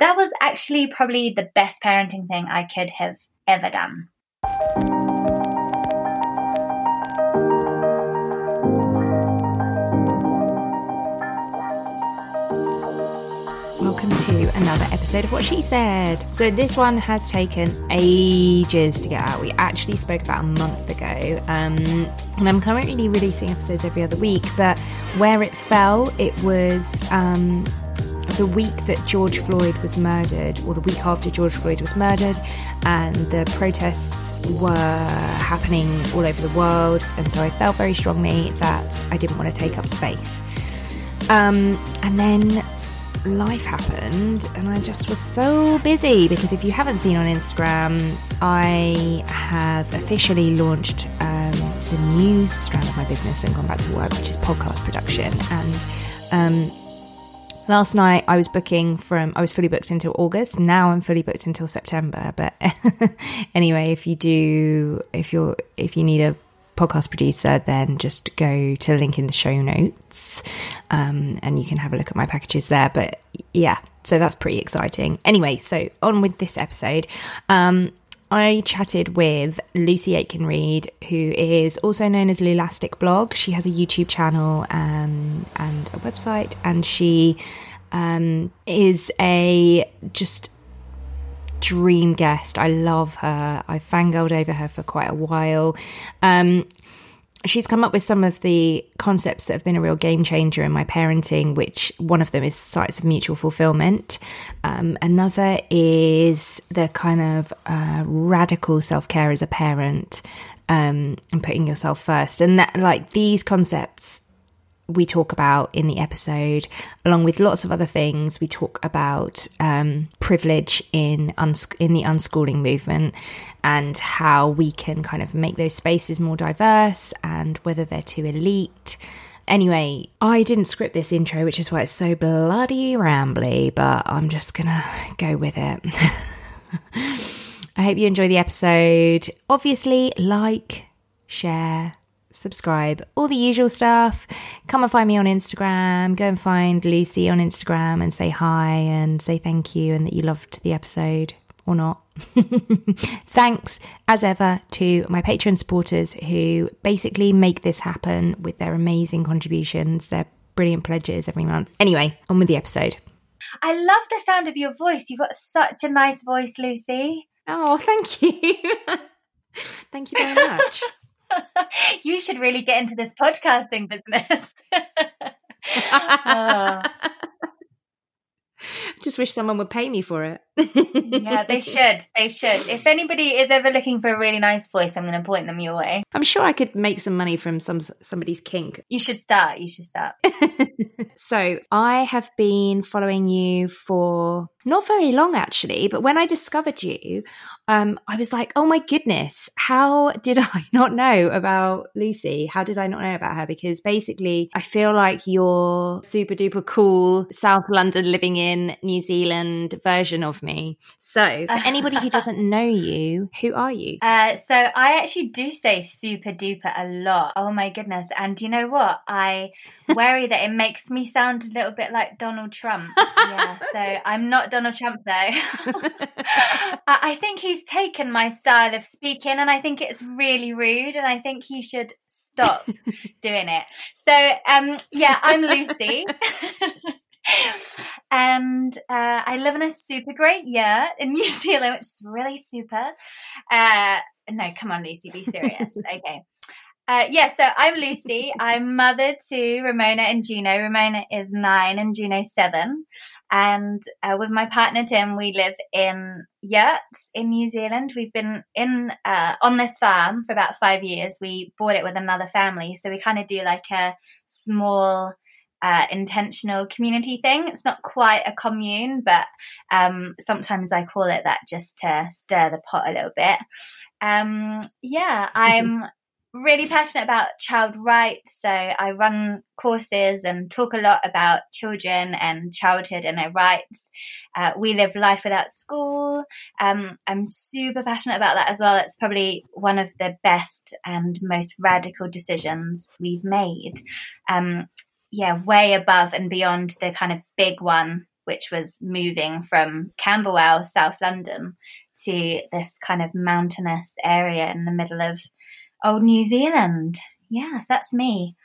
that was actually probably the best parenting thing I could have ever done. welcome to another episode of What She Said. So, this one has taken ages to get out. We actually spoke about a month ago, um, and I'm currently releasing episodes every other week. But where it fell, it was um, the week that George Floyd was murdered, or the week after George Floyd was murdered, and the protests were happening all over the world. And so I felt very strongly that I didn't want to take up space. Um, and then life happened and I just was so busy because if you haven't seen on Instagram, I have officially launched um, the new strand of my business and gone back to work, which is podcast production. And um, last night I was booking from, I was fully booked until August. Now I'm fully booked until September. But anyway, if you do, if you're, if you need a podcast producer, then just go to the link in the show notes um, and you can have a look at my packages there. But yeah, so that's pretty exciting. Anyway, so on with this episode. Um, I chatted with Lucy Aitkenread, who is also known as Lulastic Blog. She has a YouTube channel um, and a website, and she um, is a just dream guest. I love her. I fangirled over her for quite a while. Um, she's come up with some of the concepts that have been a real game changer in my parenting, which one of them is sites of mutual fulfillment. Um, another is the kind of uh, radical self care as a parent um, and putting yourself first. And that, like, these concepts we talk about in the episode, along with lots of other things. We talk about um, privilege in uns- in the unschooling movement and how we can kind of make those spaces more diverse and whether they're too elite. Anyway, I didn't script this intro, which is why it's so bloody rambly, but I'm just gonna go with it. I hope you enjoy the episode. Obviously, like, share, subscribe, all the usual stuff. Come and find me on Instagram. Go and find Lucy on Instagram and say hi and say thank you and that you loved the episode or not. Thanks, as ever, to my Patreon supporters who basically make this happen with their amazing contributions, their brilliant pledges every month. Anyway, on with the episode. I love the sound of your voice. You've got such a nice voice, Lucy. Oh, thank you. thank you very much. you should really get into this podcasting business. oh. Just wish someone would pay me for it. yeah, they should. They should. If anybody is ever looking for a really nice voice, I'm going to point them your way. I'm sure I could make some money from some somebody's kink. You should start. You should start. so, I have been following you for not very long actually, but when I discovered you, um, I was like, oh my goodness, how did I not know about Lucy? How did I not know about her? Because basically, I feel like you're super duper cool South London living in New Zealand version of me. So, for anybody who doesn't know you, who are you? Uh, so, I actually do say super duper a lot. Oh my goodness. And you know what? I worry that it makes me sound a little bit like Donald Trump. Yeah. So, I'm not Donald Trump, though. I think he's taken my style of speaking, and I think it's really rude, and I think he should stop doing it. So, um, yeah, I'm Lucy. and uh, I live in a super great year in New Zealand, which is really super. Uh, no, come on, Lucy, be serious. okay. Uh, yeah, so I'm Lucy. I'm mother to Ramona and Juno. Ramona is nine and Juno seven. And uh, with my partner Tim, we live in yurts in New Zealand. We've been in uh, on this farm for about five years. We bought it with another family, so we kind of do like a small uh, intentional community thing. It's not quite a commune, but um, sometimes I call it that just to stir the pot a little bit. Um, yeah, I'm really passionate about child rights. So I run courses and talk a lot about children and childhood and their rights. Uh, we live life without school. Um, I'm super passionate about that as well. It's probably one of the best and most radical decisions we've made. Um, yeah, way above and beyond the kind of big one which was moving from Camberwell, South London, to this kind of mountainous area in the middle of old New Zealand. Yes, that's me.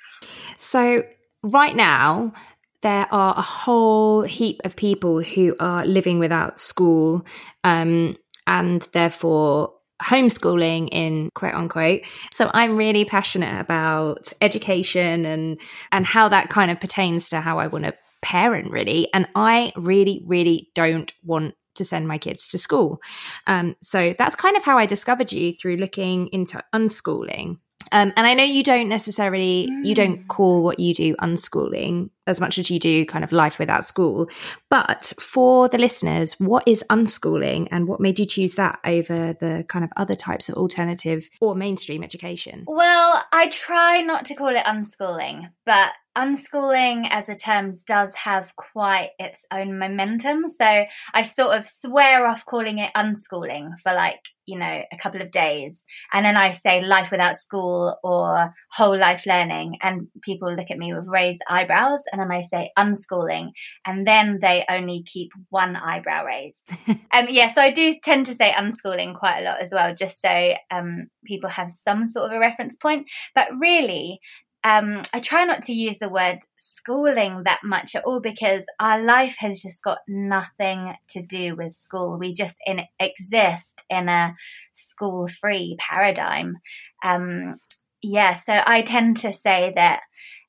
So, right now, there are a whole heap of people who are living without school um, and therefore homeschooling in quote unquote so i'm really passionate about education and and how that kind of pertains to how i want to parent really and i really really don't want to send my kids to school um, so that's kind of how i discovered you through looking into unschooling um, and I know you don't necessarily you don't mm. call what you do unschooling as much as you do kind of life without school. But for the listeners, what is unschooling and what made you choose that over the kind of other types of alternative or mainstream education? Well, I try not to call it unschooling, but unschooling as a term does have quite its own momentum. So I sort of swear off calling it unschooling for like, you know, a couple of days. And then I say life without school or whole life learning. And people look at me with raised eyebrows. And then I say unschooling. And then they only keep one eyebrow raised. um, yeah. So I do tend to say unschooling quite a lot as well, just so um, people have some sort of a reference point. But really, um, I try not to use the word schooling that much at all because our life has just got nothing to do with school. We just in, exist in a school free paradigm. Um, yeah, so I tend to say that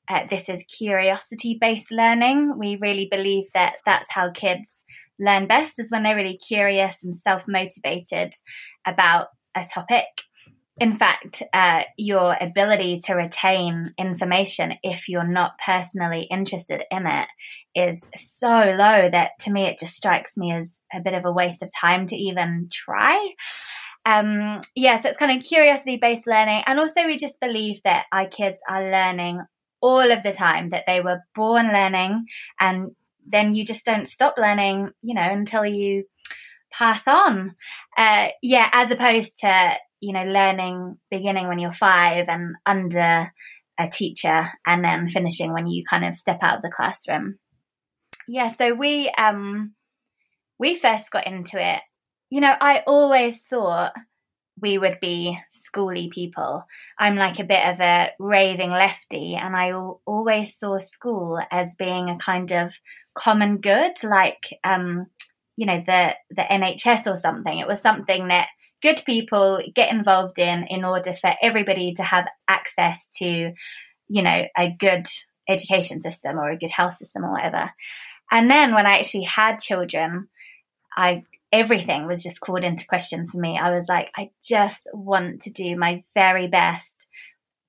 uh, this is curiosity based learning. We really believe that that's how kids learn best is when they're really curious and self motivated about a topic in fact, uh, your ability to retain information if you're not personally interested in it is so low that to me it just strikes me as a bit of a waste of time to even try. Um, yeah, so it's kind of curiosity based learning. And also, we just believe that our kids are learning all of the time, that they were born learning, and then you just don't stop learning, you know, until you pass on. Uh, yeah, as opposed to you know, learning beginning when you're five and under a teacher and then finishing when you kind of step out of the classroom. Yeah, so we um we first got into it. You know, I always thought we would be schooly people. I'm like a bit of a raving lefty, and I always saw school as being a kind of common good, like um, you know the the NHS or something. It was something that good people get involved in in order for everybody to have access to, you know, a good education system or a good health system or whatever. And then when I actually had children, I everything was just called into question for me. I was like, I just want to do my very best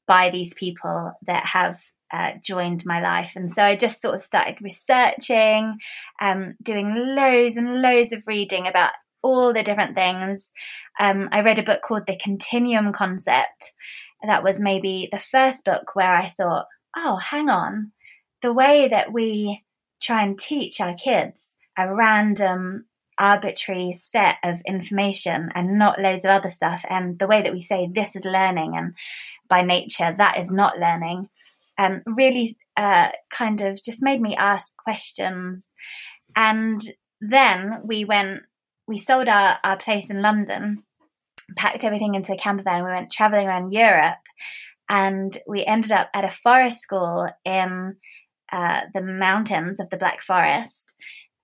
by these people that have uh, joined my life. And so I just sort of started researching, um, doing loads and loads of reading about all the different things. Um, I read a book called The Continuum Concept. That was maybe the first book where I thought, oh, hang on. The way that we try and teach our kids a random, arbitrary set of information and not loads of other stuff, and the way that we say this is learning and by nature that is not learning, um, really uh, kind of just made me ask questions. And then we went we sold our, our place in London, packed everything into a camper van. We went traveling around Europe and we ended up at a forest school in uh, the mountains of the Black Forest.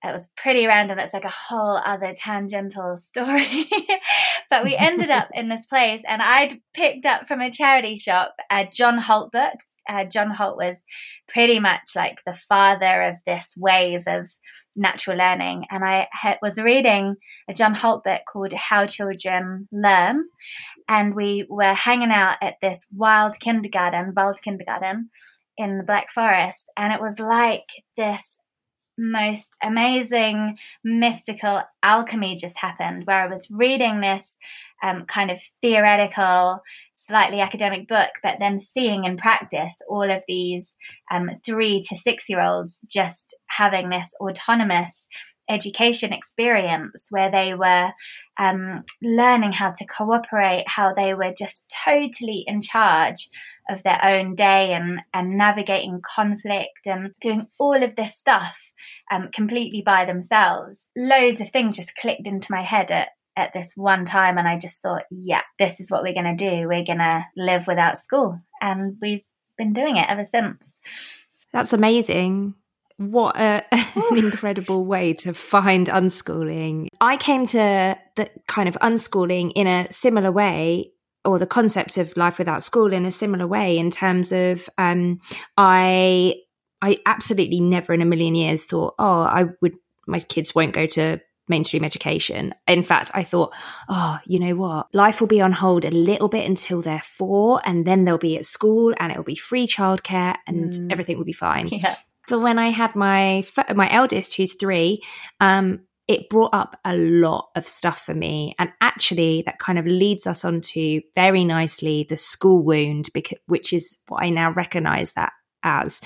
It was pretty random. It's like a whole other tangential story. but we ended up in this place, and I'd picked up from a charity shop a John Holt book uh, John Holt was pretty much like the father of this wave of natural learning. And I ha- was reading a John Holt book called How Children Learn. And we were hanging out at this wild kindergarten, wild kindergarten in the Black Forest. And it was like this most amazing mystical alchemy just happened where I was reading this um, kind of theoretical, slightly academic book, but then seeing in practice all of these um, three to six year olds just having this autonomous education experience where they were um, learning how to cooperate, how they were just totally in charge of their own day and, and navigating conflict and doing all of this stuff um, completely by themselves. Loads of things just clicked into my head at, at this one time. And I just thought, yeah, this is what we're going to do. We're going to live without school. And we've been doing it ever since. That's amazing. What a, an incredible way to find unschooling. I came to the kind of unschooling in a similar way or the concept of life without school in a similar way in terms of um, I I absolutely never in a million years thought, oh, I would my kids won't go to mainstream education. In fact, I thought, oh, you know what? Life will be on hold a little bit until they're four, and then they'll be at school and it'll be free childcare and mm. everything will be fine. Yeah. But when I had my my eldest, who's three, um, it brought up a lot of stuff for me. And actually, that kind of leads us on to very nicely the school wound, because, which is what I now recognize that as.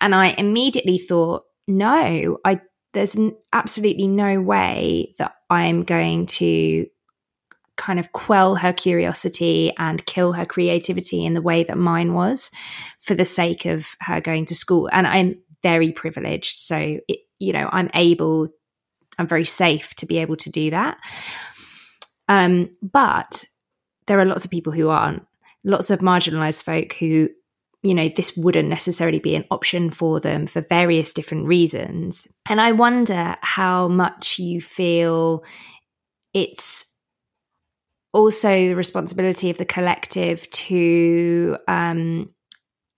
And I immediately thought, no, I there's absolutely no way that I'm going to kind of quell her curiosity and kill her creativity in the way that mine was for the sake of her going to school. And I'm very privileged. So, it, you know, I'm able I'm very safe to be able to do that. Um, but there are lots of people who aren't, lots of marginalized folk who, you know, this wouldn't necessarily be an option for them for various different reasons. And I wonder how much you feel it's also the responsibility of the collective to um,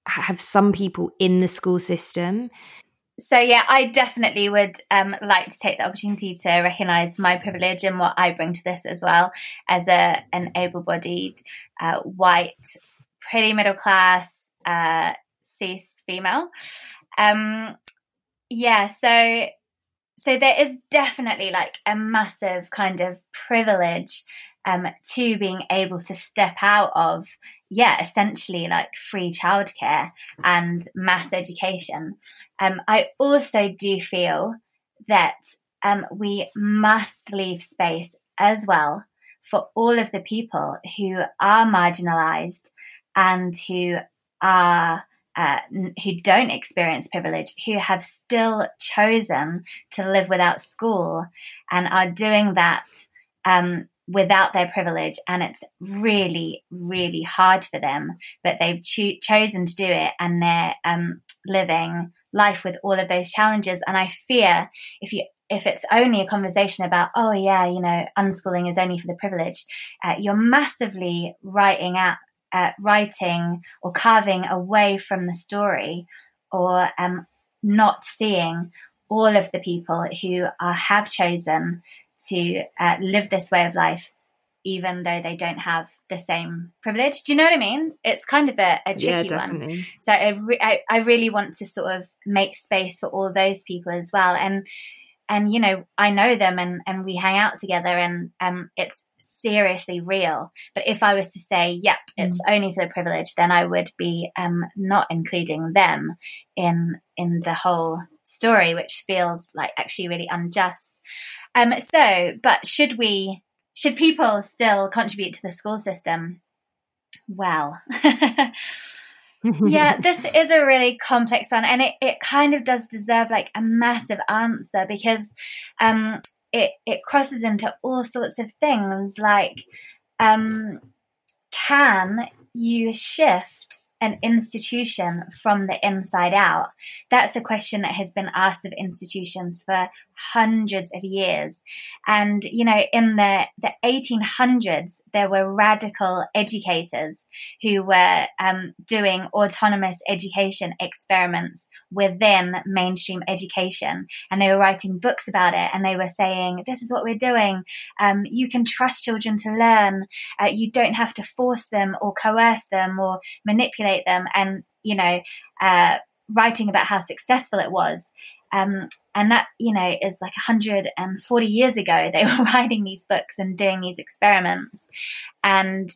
have some people in the school system so yeah, I definitely would um, like to take the opportunity to recognise my privilege and what I bring to this as well as a an able-bodied, uh, white, pretty middle class, uh, cis female. Um, yeah, so so there is definitely like a massive kind of privilege um, to being able to step out of yeah essentially like free childcare and mass education um, I also do feel that um, we must leave space as well for all of the people who are marginalized and who are uh, who don't experience privilege, who have still chosen to live without school and are doing that um, without their privilege. And it's really, really hard for them, but they've cho- chosen to do it and they're um, living life with all of those challenges. And I fear if you if it's only a conversation about, oh yeah, you know, unschooling is only for the privileged, uh, you're massively writing out, uh, writing or carving away from the story, or um, not seeing all of the people who are, have chosen to uh, live this way of life even though they don't have the same privilege. Do you know what I mean? It's kind of a, a tricky yeah, one. So I, re- I, I, really want to sort of make space for all those people as well. And, and, you know, I know them and, and we hang out together and, um, it's seriously real. But if I was to say, yep, it's mm. only for the privilege, then I would be, um, not including them in, in the whole story, which feels like actually really unjust. Um, so, but should we should people still contribute to the school system? Well, yeah, this is a really complex one, and it, it kind of does deserve like a massive answer because um, it it crosses into all sorts of things. Like, um, can you shift an institution from the inside out? That's a question that has been asked of institutions for hundreds of years. And, you know, in the, the 1800s, there were radical educators who were um, doing autonomous education experiments within mainstream education. And they were writing books about it. And they were saying, this is what we're doing. Um, you can trust children to learn. Uh, you don't have to force them or coerce them or manipulate them. And, you know, uh, writing about how successful it was. Um, and that, you know, is like 140 years ago. They were writing these books and doing these experiments. And,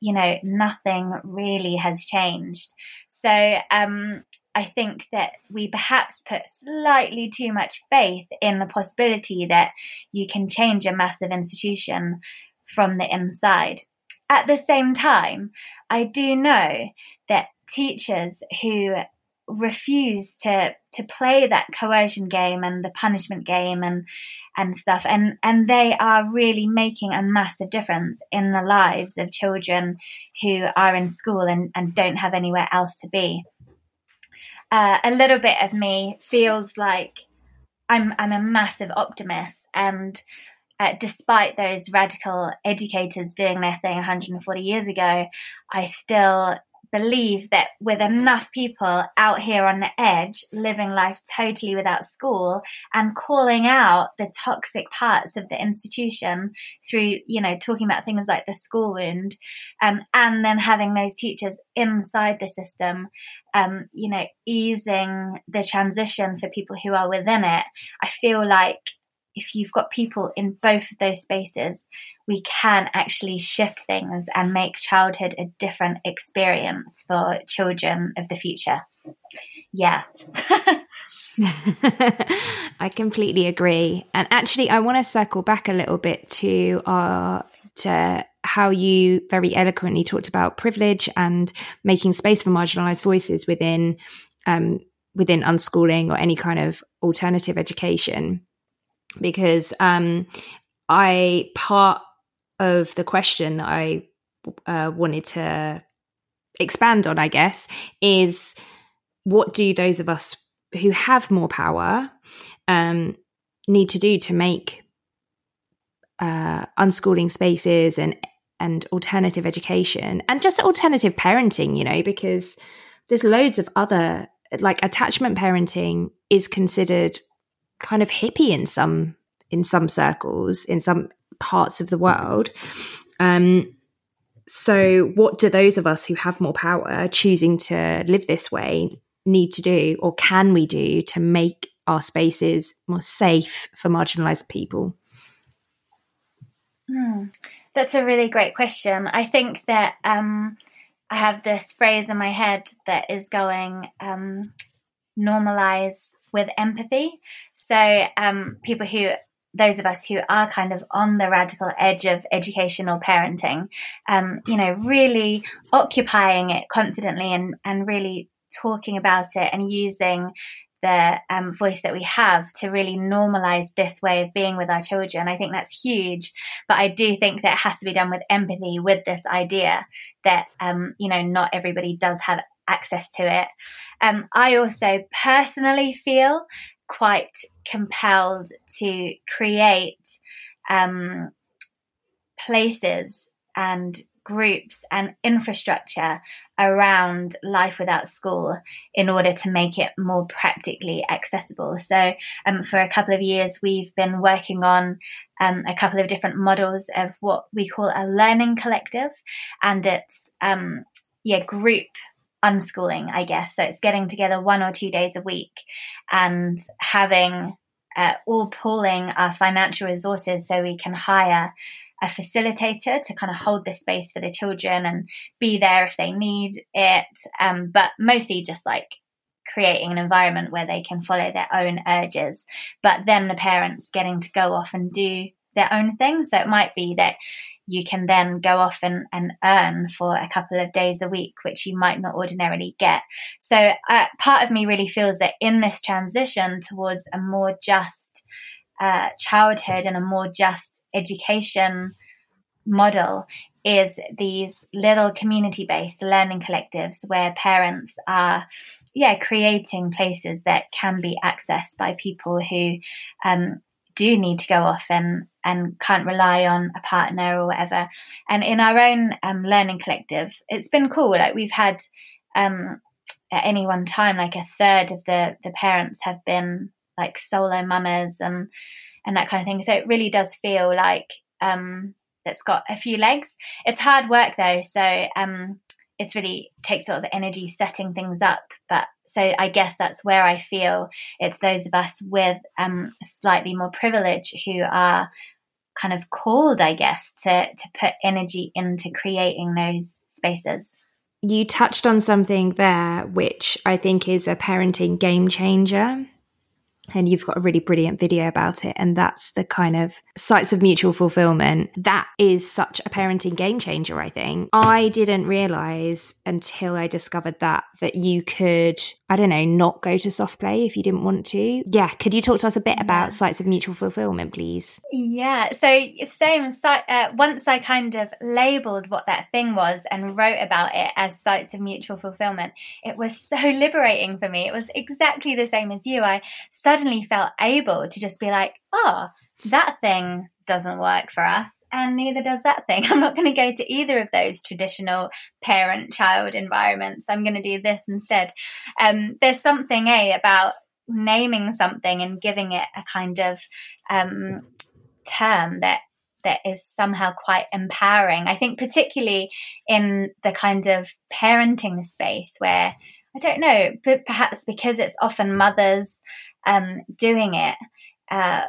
you know, nothing really has changed. So, um, I think that we perhaps put slightly too much faith in the possibility that you can change a massive institution from the inside. At the same time, I do know that teachers who refuse to to play that coercion game and the punishment game and and stuff. And and they are really making a massive difference in the lives of children who are in school and, and don't have anywhere else to be. Uh, a little bit of me feels like I'm I'm a massive optimist and uh, despite those radical educators doing their thing 140 years ago, I still believe that with enough people out here on the edge, living life totally without school and calling out the toxic parts of the institution through, you know, talking about things like the school wound, um, and then having those teachers inside the system, um, you know, easing the transition for people who are within it, I feel like if you've got people in both of those spaces, we can actually shift things and make childhood a different experience for children of the future. Yeah. I completely agree. And actually, I want to circle back a little bit to our to how you very eloquently talked about privilege and making space for marginalized voices within um, within unschooling or any kind of alternative education because um, I part of the question that I uh, wanted to expand on, I guess, is what do those of us who have more power um, need to do to make uh, unschooling spaces and and alternative education and just alternative parenting, you know, because there's loads of other like attachment parenting is considered kind of hippie in some in some circles in some parts of the world. Um so what do those of us who have more power choosing to live this way need to do or can we do to make our spaces more safe for marginalized people? Hmm. that's a really great question. I think that um i have this phrase in my head that is going um normalize with empathy. So um, people who those of us who are kind of on the radical edge of education or parenting, um, you know, really occupying it confidently and, and really talking about it and using the um, voice that we have to really normalize this way of being with our children. I think that's huge, but I do think that it has to be done with empathy with this idea that, um, you know, not everybody does have access to it. Um, I also personally feel quite compelled to create um, places and groups and infrastructure around life without school in order to make it more practically accessible. So, um, for a couple of years, we've been working on um, a couple of different models of what we call a learning collective, and it's um, yeah group unschooling, I guess. So it's getting together one or two days a week and having uh, all pooling our financial resources so we can hire a facilitator to kind of hold the space for the children and be there if they need it. Um, but mostly just like creating an environment where they can follow their own urges, but then the parents getting to go off and do their own thing. So it might be that you can then go off and, and earn for a couple of days a week, which you might not ordinarily get. So uh, part of me really feels that in this transition towards a more just uh, childhood and a more just education model is these little community based learning collectives where parents are yeah creating places that can be accessed by people who um, do need to go off and and can't rely on a partner or whatever. And in our own um, learning collective, it's been cool. Like we've had um, at any one time, like a third of the the parents have been like solo mamas and and that kind of thing. So it really does feel like um, it's got a few legs. It's hard work though, so um, it's really takes a lot of energy setting things up. But so I guess that's where I feel it's those of us with um, slightly more privilege who are kind of called, I guess, to to put energy into creating those spaces. You touched on something there, which I think is a parenting game changer. And you've got a really brilliant video about it and that's the kind of sites of mutual fulfillment. That is such a parenting game changer i think. I didn't realize until i discovered that that you could i don't know not go to soft play if you didn't want to. Yeah could you talk to us a bit yeah. about sites of mutual fulfillment please? Yeah so same uh, once i kind of labeled what that thing was and wrote about it as sites of mutual fulfillment it was so liberating for me. It was exactly the same as you. I suddenly felt able to just be like, oh, that thing doesn't work for us, and neither does that thing. I'm not going to go to either of those traditional parent child environments. I'm going to do this instead. Um, there's something, a about naming something and giving it a kind of um, term that that is somehow quite empowering. I think, particularly in the kind of parenting space where I don't know, but perhaps because it's often mothers um, doing it, uh,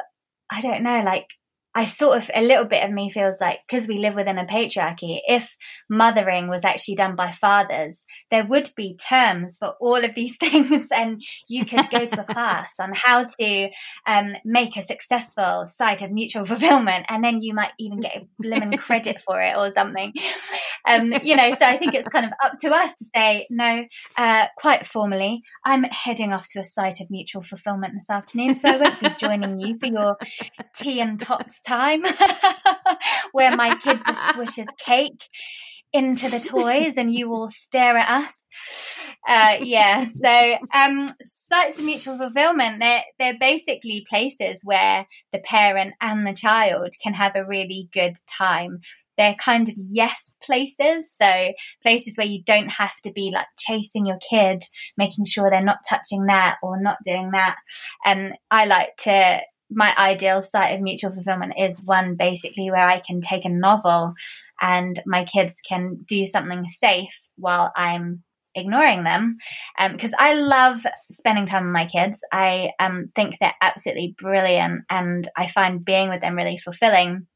I don't know, like I sort of, a little bit of me feels like, because we live within a patriarchy, if mothering was actually done by fathers, there would be terms for all of these things. And you could go to a class on how to um, make a successful site of mutual fulfillment. And then you might even get a blimmin' credit for it or something. Um, you know, so I think it's kind of up to us to say, no, uh, quite formally, I'm heading off to a site of mutual fulfillment this afternoon. So I won't be joining you for your tea and tots time where my kid just squishes cake into the toys and you all stare at us. Uh, yeah. So, um, sites of mutual fulfillment, they're, they're basically places where the parent and the child can have a really good time. They're kind of yes places. So places where you don't have to be like chasing your kid, making sure they're not touching that or not doing that. And um, I like to my ideal site of mutual fulfillment is one basically where I can take a novel and my kids can do something safe while I'm ignoring them because um, I love spending time with my kids. I um, think they're absolutely brilliant and I find being with them really fulfilling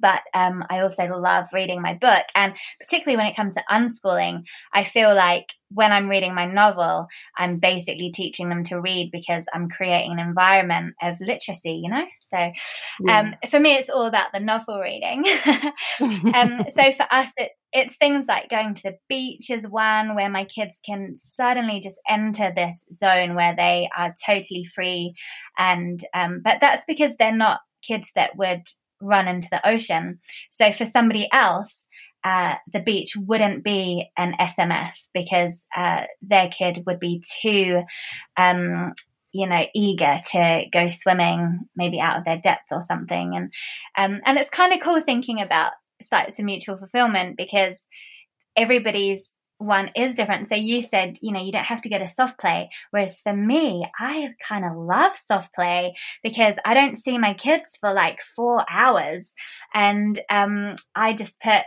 but um, I also love reading my book. And particularly when it comes to unschooling, I feel like when I'm reading my novel, I'm basically teaching them to read because I'm creating an environment of literacy, you know? So yeah. um, for me, it's all about the novel reading. um, so for us, it, it's things like going to the beach is one where my kids can suddenly just enter this zone where they are totally free. And, um, but that's because they're not kids that would run into the ocean. So for somebody else, uh, the beach wouldn't be an SMF because uh, their kid would be too, um, you know, eager to go swimming, maybe out of their depth or something. And um, and it's kind of cool thinking about sites of mutual fulfillment because everybody's one is different. So you said, you know, you don't have to get a soft play. Whereas for me, I kind of love soft play because I don't see my kids for like four hours. And um, I just put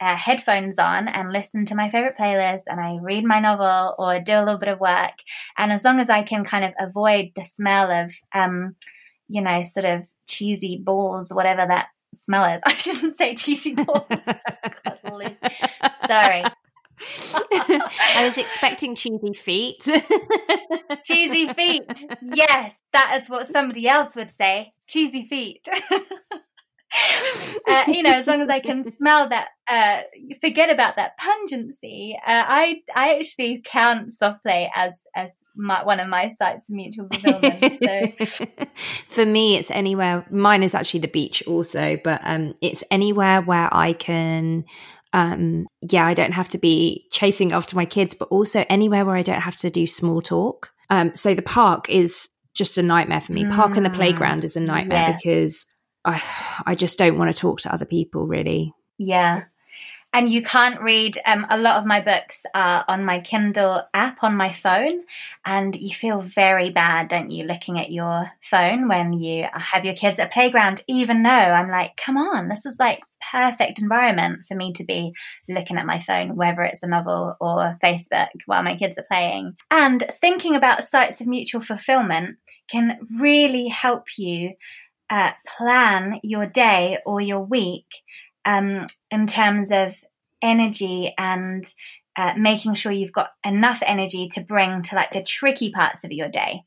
uh, headphones on and listen to my favorite playlist and I read my novel or do a little bit of work. And as long as I can kind of avoid the smell of, um, you know, sort of cheesy balls, whatever that smell is. I shouldn't say cheesy balls. Sorry. I was expecting cheesy feet. cheesy feet. Yes, that is what somebody else would say. Cheesy feet. uh, you know, as long as I can smell that, uh, forget about that pungency. Uh, I I actually count soft play as as my, one of my sites of mutual fulfillment. So. For me, it's anywhere. Mine is actually the beach, also, but um, it's anywhere where I can um, yeah, I don't have to be chasing after my kids, but also anywhere where I don't have to do small talk. Um, so the park is just a nightmare for me. Mm, park and the playground is a nightmare yes. because I, I just don't want to talk to other people really. Yeah and you can't read um, a lot of my books are on my kindle app on my phone and you feel very bad don't you looking at your phone when you have your kids at playground even though i'm like come on this is like perfect environment for me to be looking at my phone whether it's a novel or facebook while my kids are playing. And thinking about sites of mutual fulfillment can really help you uh, plan your day or your week um, in terms of energy and uh, making sure you've got enough energy to bring to like the tricky parts of your day.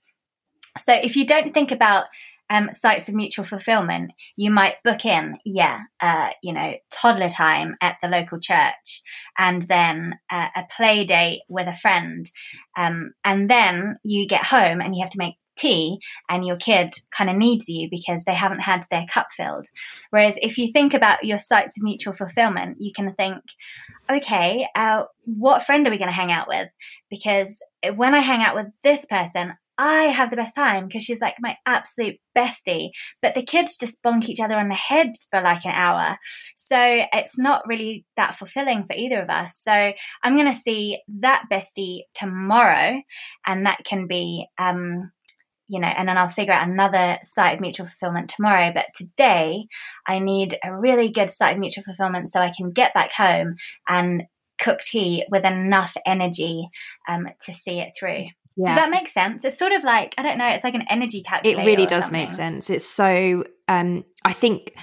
So if you don't think about um, sites of mutual fulfillment, you might book in, yeah, uh, you know, toddler time at the local church, and then uh, a play date with a friend, um, and then you get home and you have to make tea and your kid kind of needs you because they haven't had their cup filled. Whereas if you think about your sites of mutual fulfillment, you can think, okay, uh, what friend are we going to hang out with? Because when I hang out with this person, I have the best time because she's like my absolute bestie. But the kids just bonk each other on the head for like an hour. So it's not really that fulfilling for either of us. So I'm going to see that bestie tomorrow. And that can be, um, you know, and then I'll figure out another site of mutual fulfillment tomorrow. But today I need a really good site of mutual fulfillment so I can get back home and cook tea with enough energy um, to see it through. Yeah. Does that make sense? It's sort of like I don't know. It's like an energy calculator. It really does something. make sense. It's so. Um, I think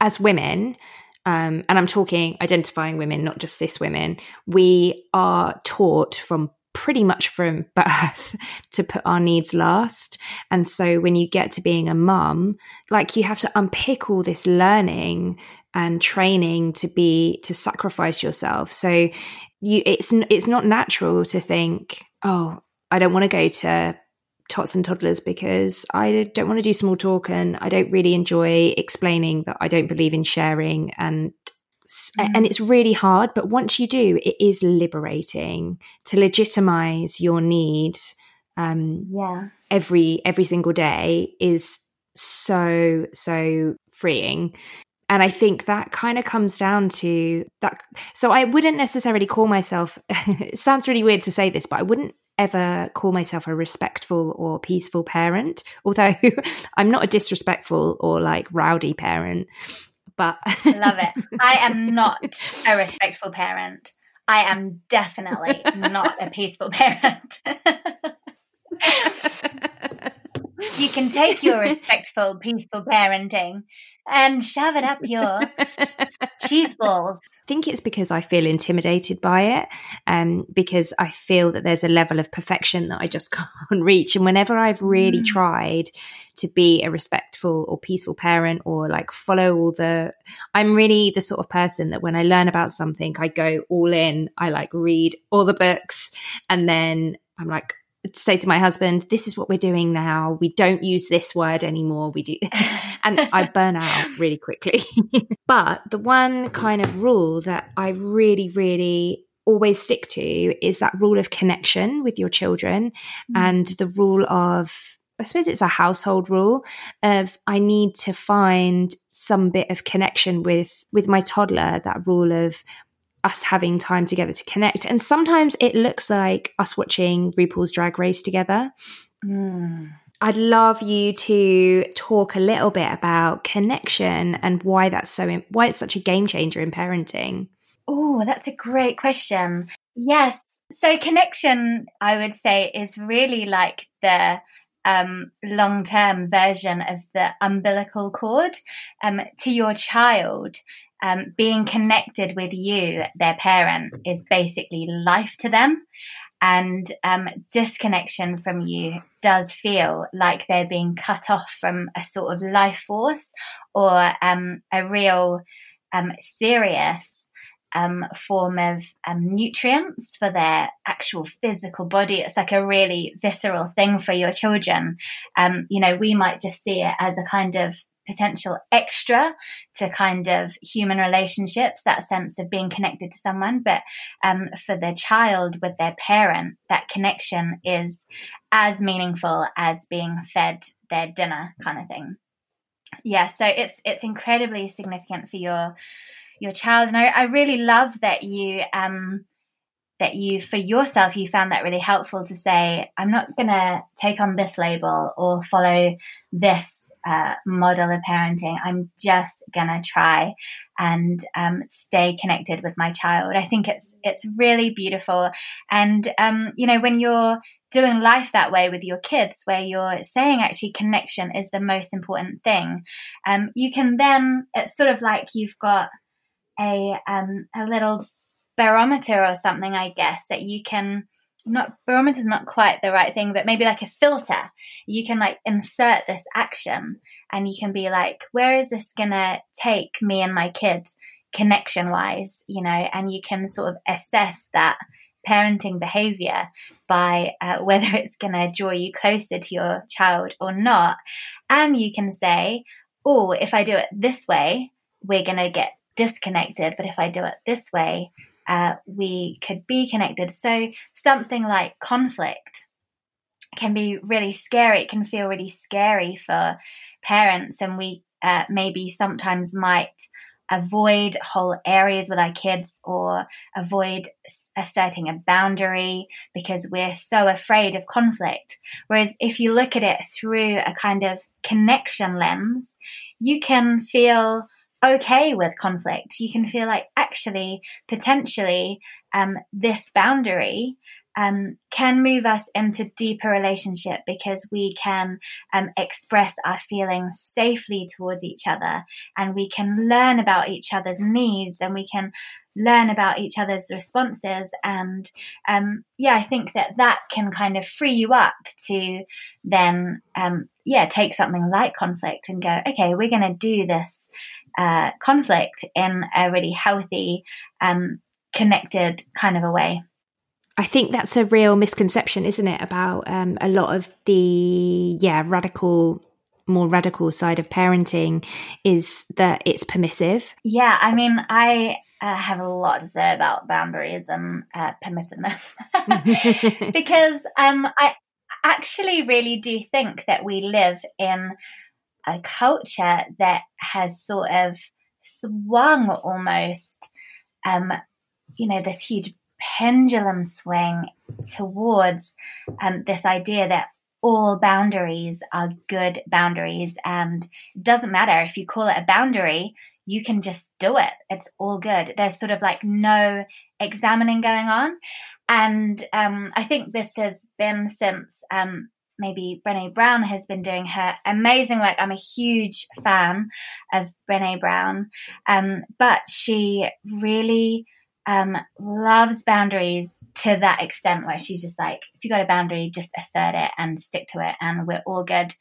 as women, um, and I'm talking identifying women, not just cis women, we are taught from pretty much from birth to put our needs last. And so when you get to being a mum, like you have to unpick all this learning and training to be to sacrifice yourself. So you it's it's not natural to think, oh, I don't want to go to tots and toddlers because I don't want to do small talk and I don't really enjoy explaining that I don't believe in sharing and mm. and it's really hard but once you do it is liberating to legitimize your need um yeah every every single day is so so freeing and I think that kind of comes down to that. So I wouldn't necessarily call myself, it sounds really weird to say this, but I wouldn't ever call myself a respectful or peaceful parent, although I'm not a disrespectful or like rowdy parent. But love it. I am not a respectful parent. I am definitely not a peaceful parent. you can take your respectful, peaceful parenting and shove it up your cheese balls. I think it's because I feel intimidated by it, um, because I feel that there's a level of perfection that I just can't reach. And whenever I've really mm. tried to be a respectful or peaceful parent or like follow all the, I'm really the sort of person that when I learn about something, I go all in. I like read all the books and then I'm like, say to my husband, this is what we're doing now. We don't use this word anymore. We do. and I burn out really quickly. but the one kind of rule that I really, really always stick to is that rule of connection with your children mm. and the rule of I suppose it's a household rule of I need to find some bit of connection with with my toddler that rule of us having time together to connect. And sometimes it looks like us watching RuPaul's Drag Race together. Mm. I'd love you to talk a little bit about connection and why that's so why it's such a game changer in parenting. Oh, that's a great question. Yes. So connection, I would say, is really like the um, long term version of the umbilical cord um, to your child um, being connected with you, their parent, is basically life to them. And um, disconnection from you does feel like they're being cut off from a sort of life force or um, a real um, serious um, form of um, nutrients for their actual physical body. It's like a really visceral thing for your children. Um, you know, we might just see it as a kind of potential extra to kind of human relationships, that sense of being connected to someone. But um, for the child with their parent, that connection is as meaningful as being fed their dinner, kind of thing. Yeah, so it's it's incredibly significant for your your child, and I, I really love that you um, that you for yourself you found that really helpful to say i'm not going to take on this label or follow this uh, model of parenting. I'm just going to try and um, stay connected with my child. I think it's it's really beautiful. And um, you know when you're doing life that way with your kids where you're saying actually connection is the most important thing um, you can then it's sort of like you've got a um, a little barometer or something, I guess, that you can not barometer is not quite the right thing, but maybe like a filter. You can like insert this action and you can be like, where is this gonna take me and my kid connection wise, you know, and you can sort of assess that parenting behavior by uh, whether it's to draw you closer to your child or not. And you can say, oh, if I do it this way, we're to get disconnected. But if I do it this way, uh, we could be connected. So something like conflict can be really scary. It can feel really scary for parents, and we uh, maybe sometimes might avoid whole areas with our kids or avoid asserting a boundary because we're so afraid of conflict. Whereas if you look at it through a kind of connection lens, you can feel okay with conflict. You can feel like actually, potentially, um, this boundary um, can move us into deeper relationship because we can um, express our feelings safely towards each other and we can learn about each other's needs and we can learn about each other's responses and um, yeah i think that that can kind of free you up to then um, yeah take something like conflict and go okay we're going to do this uh, conflict in a really healthy um, connected kind of a way I think that's a real misconception, isn't it, about um, a lot of the yeah radical, more radical side of parenting is that it's permissive. Yeah, I mean, I uh, have a lot to say about boundaries and uh, permissiveness because um, I actually really do think that we live in a culture that has sort of swung almost, um, you know, this huge pendulum swing towards um, this idea that all boundaries are good boundaries. And it doesn't matter if you call it a boundary you can just do it. It's all good. There's sort of like no examining going on. And um, i think this has been since um, maybe Brene Brown has been doing her amazing work. I'm a huge fan of Brene Brown, um, but she really um, loves boundaries to that extent where she's just like, if you got a boundary, just assert it and stick to it, and we're all good.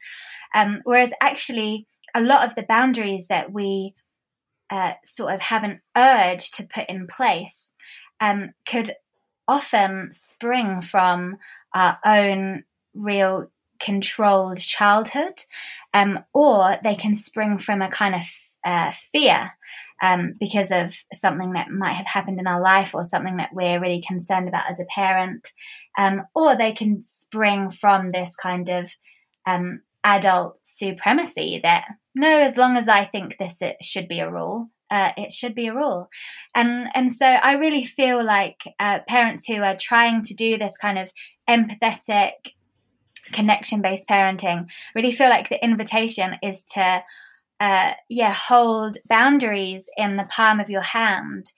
Um, whereas actually, a lot of the boundaries that we uh, sort of have an urge to put in place um, could often spring from our own real controlled childhood, um, or they can spring from a kind of uh, fear um, because of something that might have happened in our life or something that we're really concerned about as a parent. Um, or they can spring from this kind of um, adult supremacy that, no, as long as I think this it should be a rule, uh, it should be a rule. And, and so I really feel like uh, parents who are trying to do this kind of empathetic, connection based parenting really feel like the invitation is to uh, yeah, hold boundaries in the palm of your hand.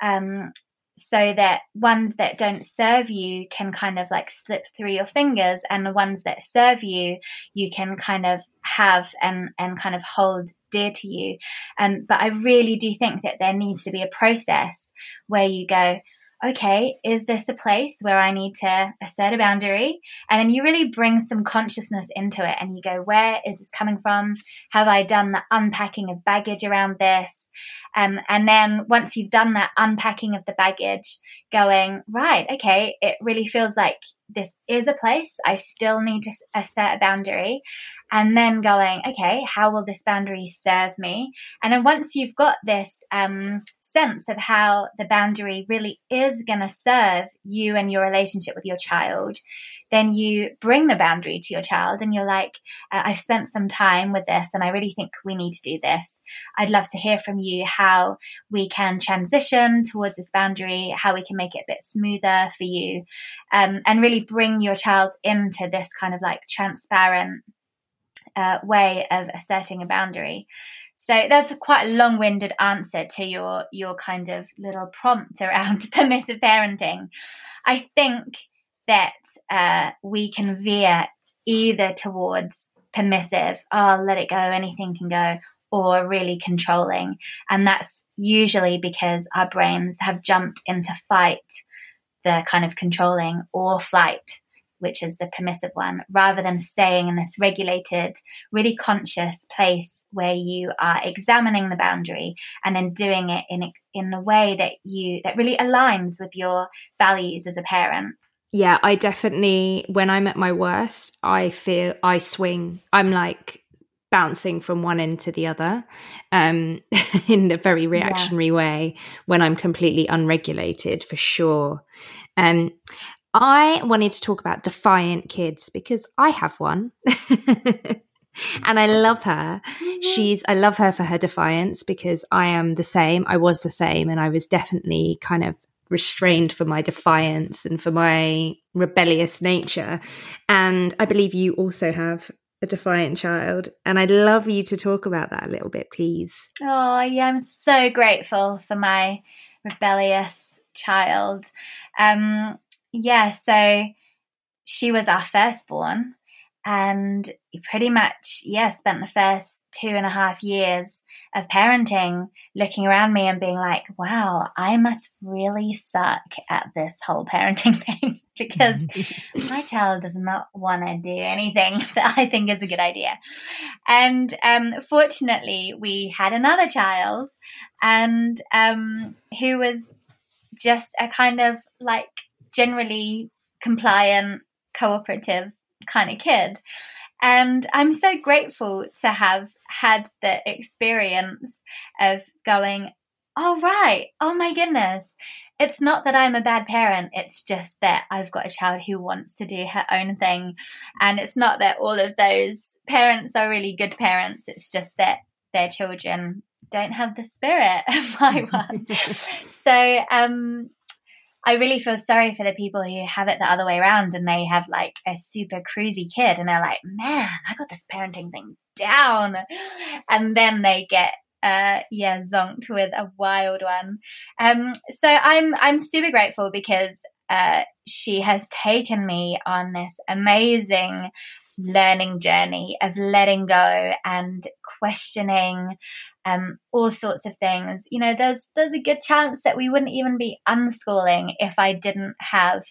Um, so that ones that don't serve you can kind of like slip through your fingers and the ones that serve you you can kind of have and and kind of hold dear to you um, but i really do think that there needs to be a process where you go okay, is this a place where I need to assert a boundary? And then you really bring some consciousness into it and you go, where is this coming from? Have I done the unpacking of baggage around this? Um, and then once you've done that unpacking of the baggage, going, right, okay, it really feels like this is a place. I still need to assert a boundary and then going, okay, how will this boundary serve me? And then once you've got this um, sense of how the boundary really is going to serve you and your relationship with your child, then you bring the boundary to your child and you're like, uh, I've spent some time with this and I really think we need to do this. I'd love to hear from you how we can transition towards this boundary, how we can make it a bit smoother for you, um, and really bring your child into this kind of like transparent uh, way of asserting a boundary. So that's quite a long-winded answer to your your kind of little prompt around permissive parenting. I think that uh, we can veer either towards permissive, oh, let it go, anything can go, or really controlling. And that's usually because our brains have jumped into fight the kind of controlling, or flight, which is the permissive one, rather than staying in this regulated, really conscious place where you are examining the boundary and then doing it in in a way that you that really aligns with your values as a parent. Yeah, I definitely when I'm at my worst, I feel I swing. I'm like bouncing from one end to the other um, in a very reactionary yeah. way when I'm completely unregulated, for sure. Um, I wanted to talk about defiant kids because I have one. and I love her. Mm-hmm. She's I love her for her defiance because I am the same. I was the same and I was definitely kind of restrained for my defiance and for my rebellious nature. And I believe you also have a defiant child. And I'd love you to talk about that a little bit, please. Oh, yeah, I'm so grateful for my rebellious child. Um, yeah, so she was our firstborn, and pretty much, yeah, spent the first two and a half years of parenting looking around me and being like, wow, I must really suck at this whole parenting thing because my child does not want to do anything that I think is a good idea. And um, fortunately, we had another child and um, who was just a kind of like generally compliant, cooperative kind of kid. And I'm so grateful to have had the experience of going, oh, right, oh my goodness. It's not that I'm a bad parent. It's just that I've got a child who wants to do her own thing. And it's not that all of those parents are really good parents. It's just that their children don't have the spirit of my one. so, um, I really feel sorry for the people who have it the other way around and they have like a super cruisy kid and they're like, man, I got this parenting thing down. And then they get uh yeah zonked with a wild one um so i'm i'm super grateful because uh she has taken me on this amazing learning journey of letting go and questioning um, all sorts of things. You know, there's there's a good chance that we wouldn't even be unschooling if I didn't have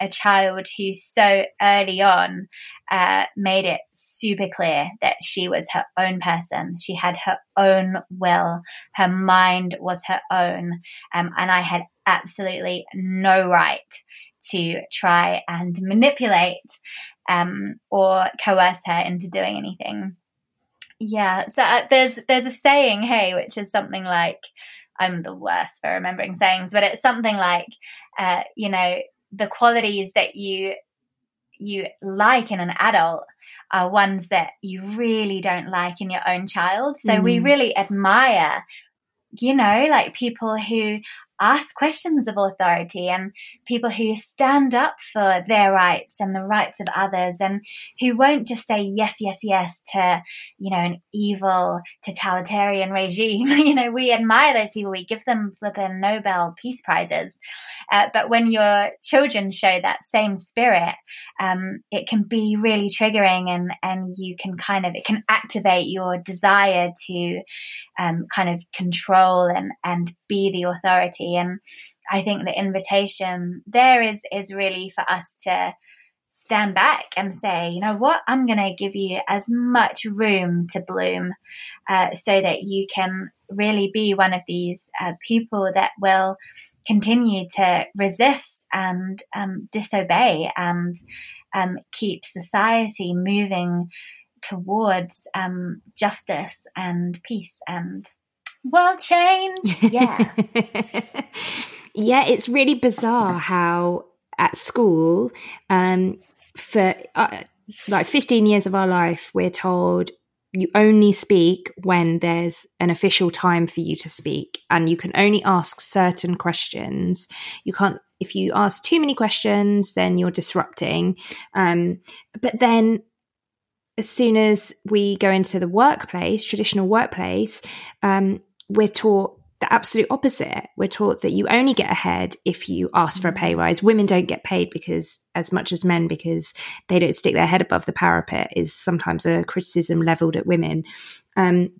a child who so early on uh, made it super clear that she was her own person. She had her own will. Her mind was her own, um, and I had absolutely no right to try and manipulate um, or coerce her into doing anything. Yeah, so uh, there's there's a saying, hey, which is something like I'm the worst for remembering sayings, but it's something like, uh, you know, the qualities that you you like in an adult are ones that you really don't like in your own child. So mm. we really admire, you know, like people who ask questions of authority and people who stand up for their rights and the rights of others and who won't just say yes, yes, yes to, you know, an evil totalitarian regime. you know, we admire those people. We give them flippin' Nobel Peace Prizes. Uh, but when your children show that same spirit, um, it can be really triggering and, and you can kind of, it can activate your desire to um, kind of control and, and be the authority. And I think the invitation there is, is really for us to stand back and say, you know what, I'm going to give you as much room to bloom uh, so that you can really be one of these uh, people that will continue to resist and um, disobey and um, keep society moving towards um, justice and peace and world change. Yeah. yeah, it's really bizarre how at school, um, for uh, like 15 years of our life, we're told you only speak when there's an official time for you to speak and you can only ask certain questions you can't if you ask too many questions then you're disrupting um, but then as soon as we go into the workplace traditional workplace um, we're taught the absolute opposite. We're taught that you only get ahead if you ask for a pay mm. rise. Women don't get paid because as much as men because they don't stick their head above the parapet is sometimes a criticism leveled at women. Um,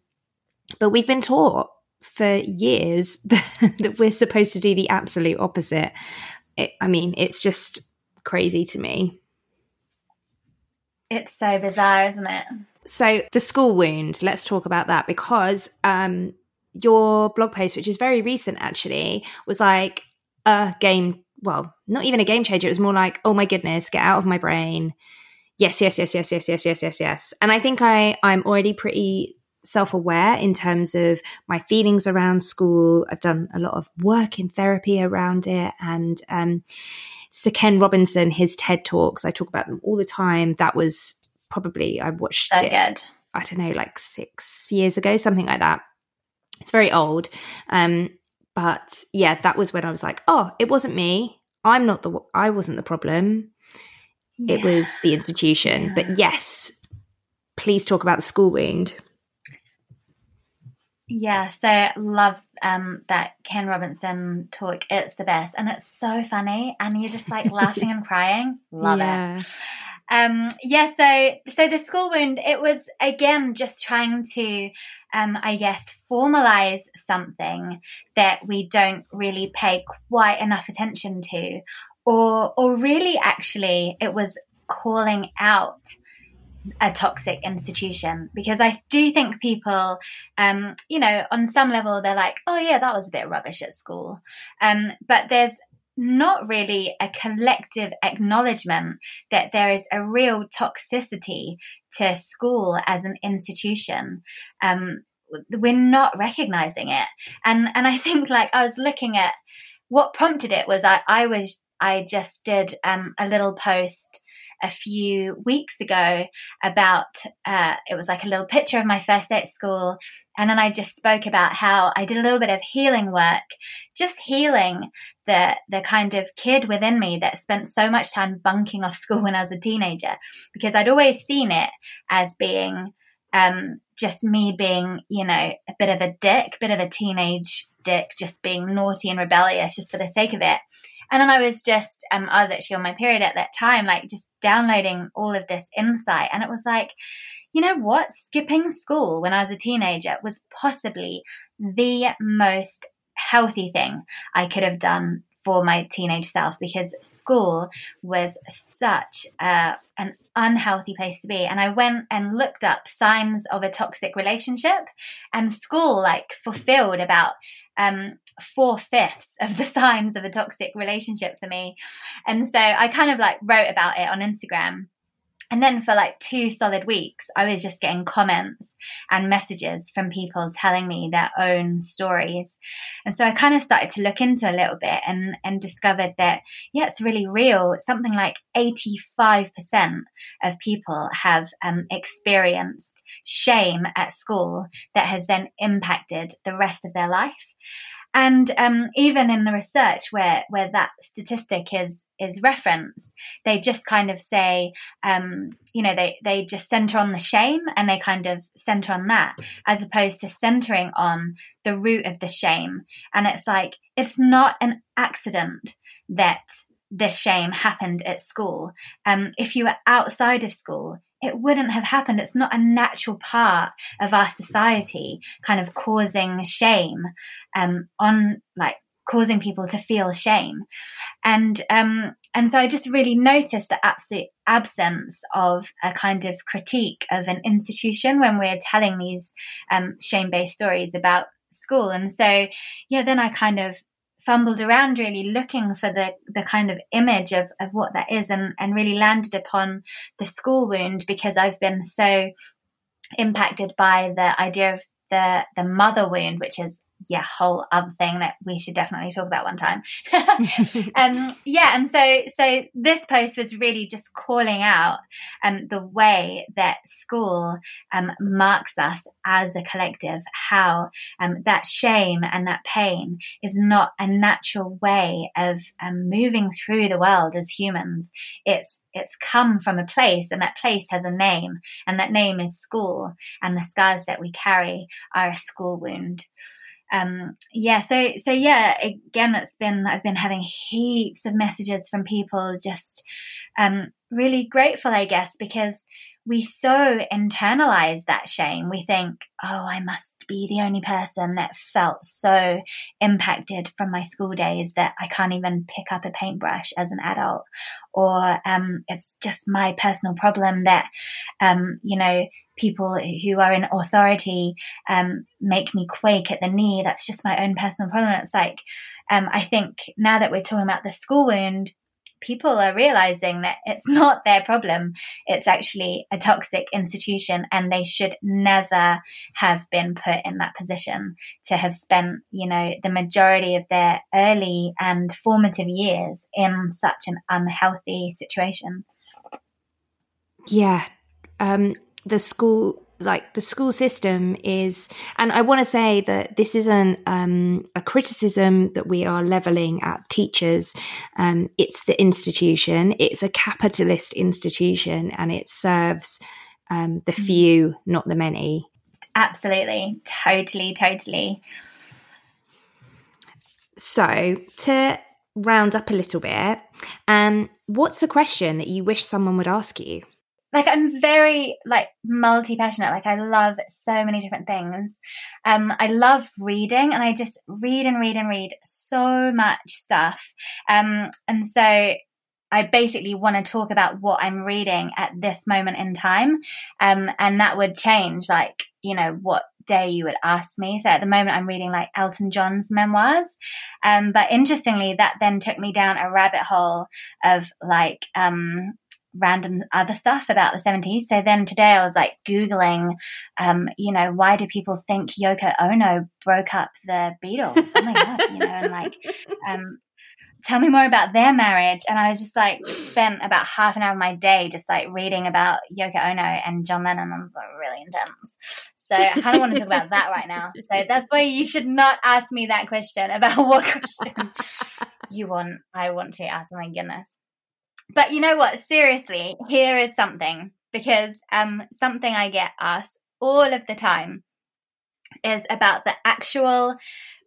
but we've been taught for years that, that we're supposed to do the absolute opposite. it, I mean, it's just crazy to me. It's so bizarre, isn't it? So the school wound, let's talk about that because um, your blog post, which is very recent actually, was like a game. Well, not even a game changer. It was more like, oh my goodness, get out of my brain. Yes, yes, yes, yes, yes, yes, yes, yes, yes. And I think I I'm already pretty self aware in terms of my feelings around school. I've done a lot of work in therapy around it, and um, Sir Ken Robinson, his TED talks, I talk about them all the time. That was probably I watched so it. Good. I don't know, like six years ago, something like that. It's very old. Um, but yeah, that was when I was like, oh, it wasn't me. I'm not the, I wasn't the problem. Yeah. It was the institution. Yeah. But yes, please talk about the school wound. Yeah, so love um, that Ken Robinson talk. It's the best, and it's so funny, and you're just like laughing and crying. Love yeah. it. Um, yeah, so so the school wound, it was again just trying to, um, I guess, formalize something that we don't really pay quite enough attention to, or or really actually, it was calling out a toxic institution because I do think people, um, you know, on some level they're like, oh yeah, that was a bit rubbish at school, um, but there's not really a collective acknowledgement that there is a real toxicity to school as an institution. Um, we're not recognizing it. And, and I think like I was looking at what prompted it was I, I was, I just did, um, a little post, a few weeks ago about uh, it was like a little picture of my first day at school and then i just spoke about how i did a little bit of healing work just healing the the kind of kid within me that spent so much time bunking off school when i was a teenager because i'd always seen it as being um, just me being, you know, a bit of a dick, bit of a teenage dick, just being naughty and rebellious just for the sake of it. And then I was just, um, I was actually on my period at that time, like just downloading all of this insight. And it was like, you know what? Skipping school when I was a teenager was possibly the most healthy thing I could have done for my teenage self because school was such uh, an unhealthy place to be. And I went and looked up signs of a toxic relationship, and school like fulfilled about um, four fifths of the signs of a toxic relationship for me. And so I kind of like wrote about it on Instagram. And then for like two solid weeks, I was just getting comments and messages from people telling me their own stories. And so I kind of started to look into a little bit and, and discovered that, yeah, it's really real. Something like 85% of people have um, experienced shame at school that has then impacted the rest of their life. And um, even in the research where where that statistic is is referenced, they just kind of say, um, you know, they they just center on the shame and they kind of center on that as opposed to centering on the root of the shame. And it's like it's not an accident that this shame happened at school. Um, if you were outside of school, it wouldn't have happened. It's not a natural part of our society, kind of causing shame um, on like causing people to feel shame. And um, and so I just really noticed the absolute absence of a kind of critique of an institution when we're telling these um, shame based stories about school. And so, yeah, then I kind of fumbled around really looking for the, the kind of image of, of what that is and, and really landed upon the school wound because I've been so impacted by the idea of the the mother wound, which is yeah, whole other thing that we should definitely talk about one time. um, yeah, and so so this post was really just calling out um, the way that school um, marks us as a collective, how um, that shame and that pain is not a natural way of um, moving through the world as humans. It's it's come from a place and that place has a name and that name is school and the scars that we carry are a school wound um, yeah, so so yeah, again, it's been I've been having heaps of messages from people just um, really grateful, I guess, because we so internalize that shame. We think, oh, I must be the only person that felt so impacted from my school days that I can't even pick up a paintbrush as an adult. Or um, it's just my personal problem that, um, you know, people who are in authority um, make me quake at the knee. That's just my own personal problem. It's like, um, I think now that we're talking about the school wound, people are realizing that it's not their problem. It's actually a toxic institution and they should never have been put in that position to have spent, you know, the majority of their early and formative years in such an unhealthy situation. Yeah. Um, the school like the school system is and i want to say that this isn't um, a criticism that we are leveling at teachers. Um, it's the institution. It's a capitalist institution and it serves um, the mm. few not the many. Absolutely. Totally totally. So to round up a little bit um, what's a question that you wish someone would ask you like I'm very like multi passionate. Like I love so many different things. Um, I love reading, and I just read and read and read so much stuff. Um, and so I basically want to talk about what I'm reading at this moment in time. Um, and that would change, like you know what day you would ask me. So at the moment, I'm reading like Elton John's memoirs. Um, but interestingly, that then took me down a rabbit hole of like um random other stuff about the 70s. So then today I was like Googling, um, you know, why do people think Yoko Ono broke up the Beatles? Something like that, you know, and like, um, tell me more about their marriage. And I was just like, spent about half an hour of my day just like reading about Yoko Ono and John Lennon. And it was like really intense. So I kind of want to talk about that right now. So that's why you should not ask me that question about what question you want. I want to ask. My goodness. But you know what? Seriously, here is something because um, something I get asked all of the time is about the actual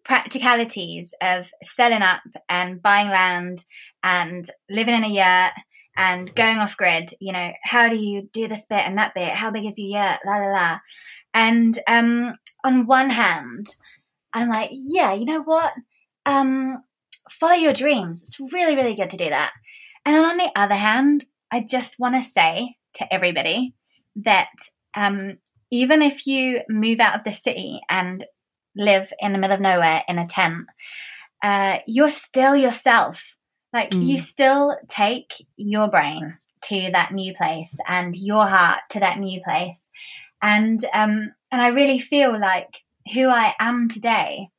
practicalities of selling up and buying land and living in a yurt and going off grid. You know, how do you do this bit and that bit? How big is your yurt? La la la. And um, on one hand, I'm like, yeah, you know what? Um, follow your dreams. It's really, really good to do that. And on the other hand, I just want to say to everybody that um, even if you move out of the city and live in the middle of nowhere in a tent, uh, you're still yourself. Like mm. you still take your brain to that new place and your heart to that new place. And um, and I really feel like who I am today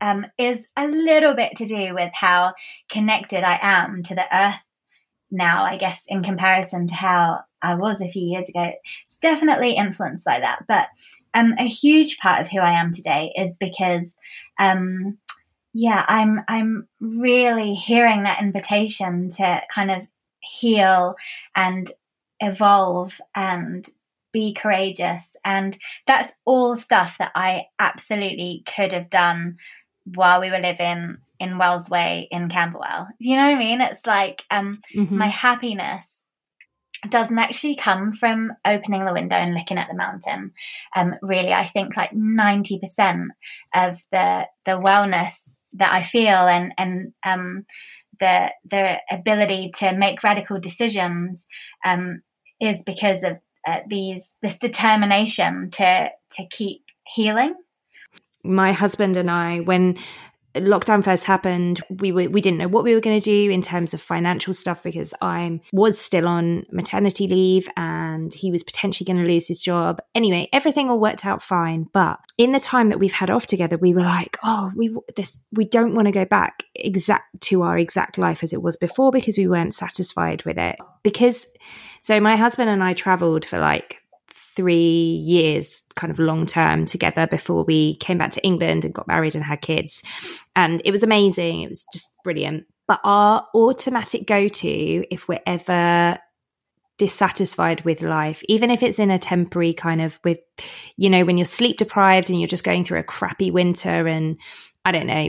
um, is a little bit to do with how connected I am to the earth now, I guess, in comparison to how I was a few years ago. It's definitely influenced by that. But um, a huge part of who I am today is because, um, yeah, I'm I'm really hearing that invitation to kind of heal and evolve and be courageous. And that's all stuff that I absolutely could have done while we were living in Wells Way in Camberwell. Do you know what I mean? It's like um, mm-hmm. my happiness doesn't actually come from opening the window and looking at the mountain. Um, really, I think like ninety percent of the the wellness that I feel and and um, the the ability to make radical decisions um, is because of uh, these this determination to to keep healing my husband and I, when lockdown first happened, we were we didn't know what we were going to do in terms of financial stuff because I was still on maternity leave and he was potentially going to lose his job. Anyway, everything all worked out fine, but in the time that we've had off together, we were like, oh, we this we don't want to go back exact to our exact life as it was before because we weren't satisfied with it. Because so my husband and I traveled for like three years kind of long term together before we came back to England and got married and had kids. And it was amazing. It was just brilliant. But our automatic go to, if we're ever dissatisfied with life, even if it's in a temporary kind of with, you know, when you're sleep deprived and you're just going through a crappy winter and I don't know,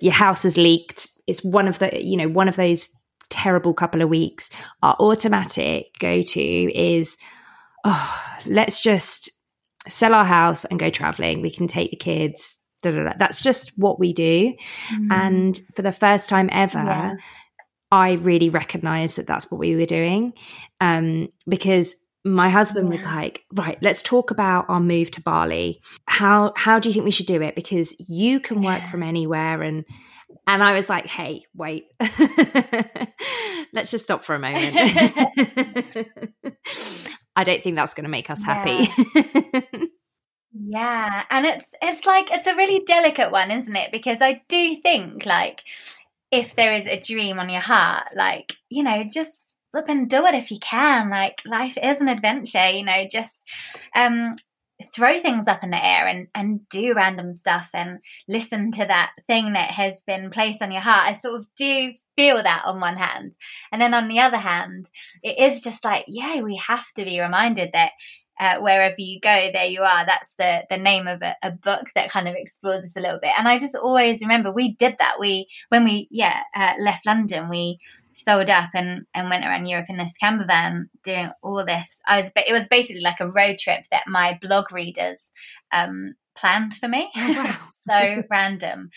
your house has leaked. It's one of the, you know, one of those terrible couple of weeks, our automatic go to is, oh, let's just sell our house and go traveling. We can take the kids. Da, da, da. That's just what we do. Mm. And for the first time ever, yeah. I really recognized that that's what we were doing. Um, because my husband was like, right, let's talk about our move to Bali. How how do you think we should do it? Because you can work from anywhere and and I was like, hey, wait. let's just stop for a moment. I don't think that's going to make us happy. Yeah. yeah. And it's it's like it's a really delicate one, isn't it? Because I do think like if there is a dream on your heart, like, you know, just flip and do it if you can. Like life is an adventure, you know, just um throw things up in the air and, and do random stuff and listen to that thing that has been placed on your heart. I sort of do feel that on one hand. And then on the other hand, it is just like, yeah, we have to be reminded that uh, wherever you go, there you are. That's the the name of a, a, book that kind of explores this a little bit. And I just always remember we did that. We when we yeah uh, left London, we sold up and and went around Europe in this camper van doing all this. I was it was basically like a road trip that my blog readers um, planned for me. Oh, wow. so random.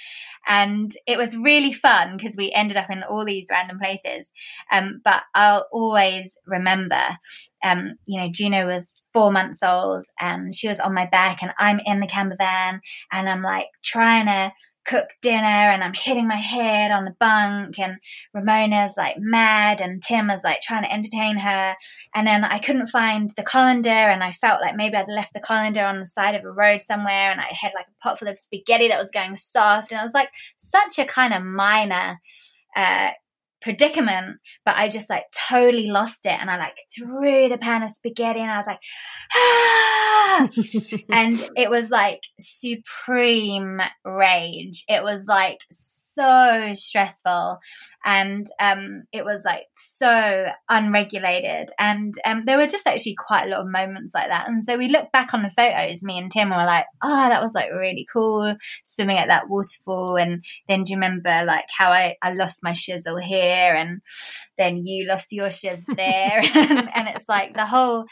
And it was really fun because we ended up in all these random places. Um, but I'll always remember, um, you know, Juno was four months old and she was on my back and I'm in the camper van and I'm like trying to cook dinner and I'm hitting my head on the bunk and Ramona's like mad and Tim is like trying to entertain her. And then I couldn't find the colander and I felt like maybe I'd left the colander on the side of a road somewhere and I had like a pot full of spaghetti that was going soft. And I was like such a kind of minor, uh, predicament, but I just like totally lost it. And I like threw the pan of spaghetti and I was like, ah! and it was like supreme rage. It was like so stressful and um, it was like so unregulated. And um, there were just actually quite a lot of moments like that. And so we look back on the photos me and tim were like oh that was like really cool swimming at that waterfall. And then do you remember like how i, I lost my shizzle here and then you lost your shiz there? And, and it's like the whole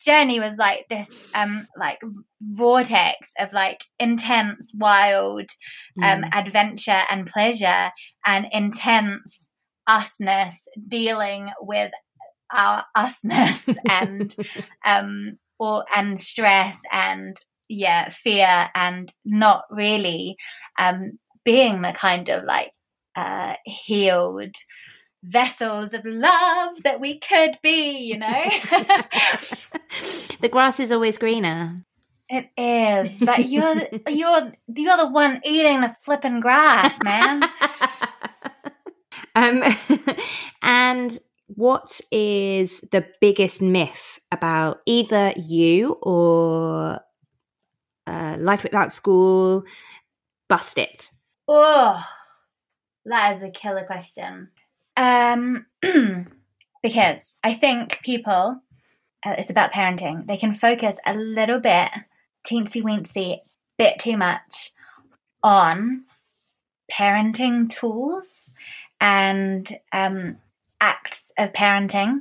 journey was like this um like vortex of like intense wild um mm. adventure and pleasure intense usness dealing with our usness and um or and stress and yeah fear and not really um being the kind of like uh healed vessels of love that we could be, you know? the grass is always greener. It is, but you're you're you're the one eating the flipping grass, man. um, and what is the biggest myth about either you or uh, life without school? Bust it. Oh, that is a killer question. Um, because I think people, uh, it's about parenting, they can focus a little bit, teensy weensy, bit too much on parenting tools and um, acts of parenting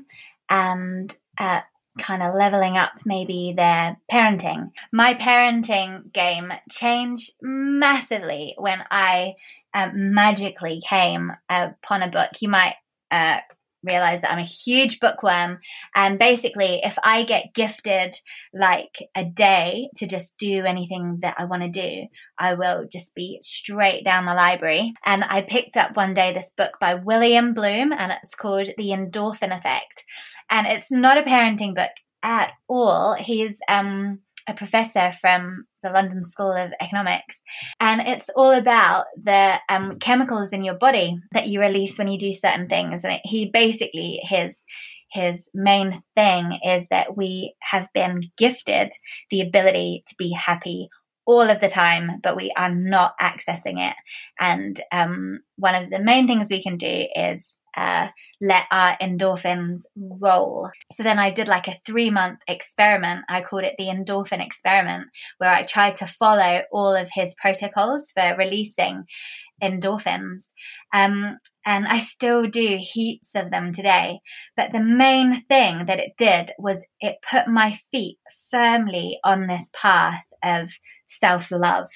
and uh, kind of leveling up maybe their parenting. My parenting game changed massively when I um, magically came upon a book. You might uh, realize that I'm a huge bookworm. And basically, if I get gifted like a day to just do anything that I want to do, I will just be straight down the library. And I picked up one day this book by William Bloom, and it's called The Endorphin Effect. And it's not a parenting book at all. He's um a professor from the London School of Economics. And it's all about the um, chemicals in your body that you release when you do certain things. And it, he basically, his, his main thing is that we have been gifted the ability to be happy all of the time, but we are not accessing it. And um, one of the main things we can do is uh, let our endorphins roll. So then I did like a three month experiment. I called it the endorphin experiment, where I tried to follow all of his protocols for releasing endorphins. Um, and I still do heaps of them today. But the main thing that it did was it put my feet firmly on this path of self love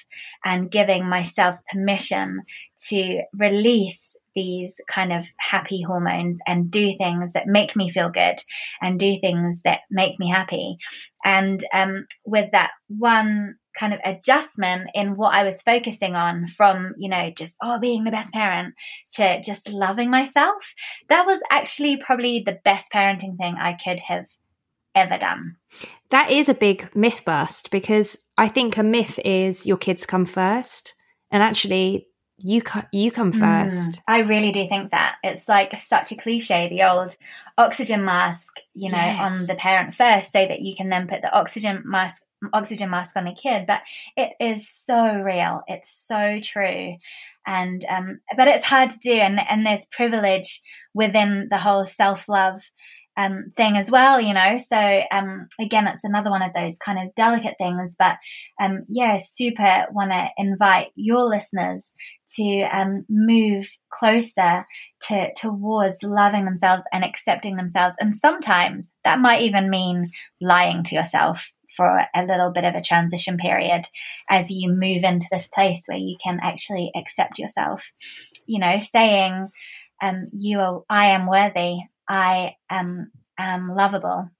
and giving myself permission to release these kind of happy hormones and do things that make me feel good and do things that make me happy. And um, with that one kind of adjustment in what I was focusing on from, you know, just, oh, being the best parent to just loving myself, that was actually probably the best parenting thing I could have ever done. That is a big myth bust because I think a myth is your kids come first. And actually, you you come mm. first. Mm, I really do think that it's like such a cliche, the old oxygen mask, you know, yes. on the parent first, so that you can then put the oxygen mask oxygen mask on the kid. But it is so real. It's so true, and um, but it's hard to do, and and there's privilege within the whole self love um, thing as well, you know. So um, again, it's another one of those kind of delicate things. But um, yeah, super want to invite your listeners to um, move closer to towards loving themselves and accepting themselves. And sometimes that might even mean lying to yourself for a little bit of a transition period as you move into this place where you can actually accept yourself. You know, saying, um, you are, I am worthy I am, am lovable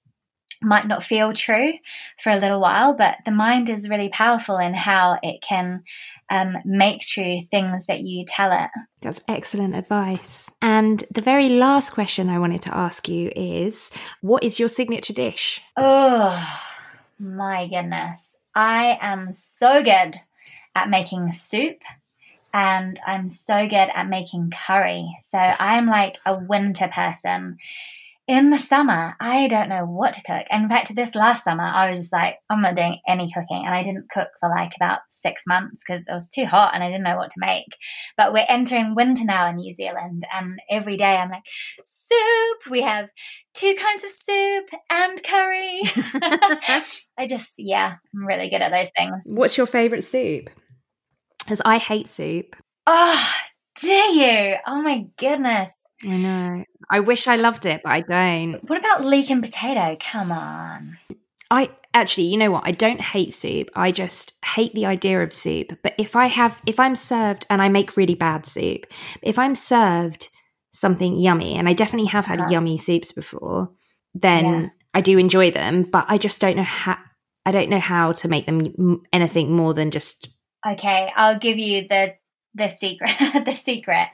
might not feel true for a little while, but the mind is really powerful in how it can um, make true things that you tell it. That's excellent advice. And the very last question I wanted to ask you is what is your signature dish? Oh, my goodness. I am so good at making soup and I'm so good at making curry. So I'm like a winter person. In the summer, I don't know what to cook. And in fact, this last summer, I was just like, I'm not doing any cooking. And I didn't cook for like about six months because it was too hot and I didn't know what to make. But we're entering winter now in New Zealand. And every day I'm like, soup. We have two kinds of soup and curry. I just, yeah, I'm really good at those things. What's your favorite soup? Because I hate soup. Oh, do you? Oh my goodness. I know. I wish I loved it, but I don't. What about leek and potato? Come on. I actually, you know what? I don't hate soup. I just hate the idea of soup. But if I have, if I'm served, and I make really bad soup, if I'm served something yummy, and I definitely have had uh-huh. yummy soups before, then yeah. I do enjoy them. But I just don't know how. I don't know how to make them anything more than just Okay, I'll give you the the secret. the secret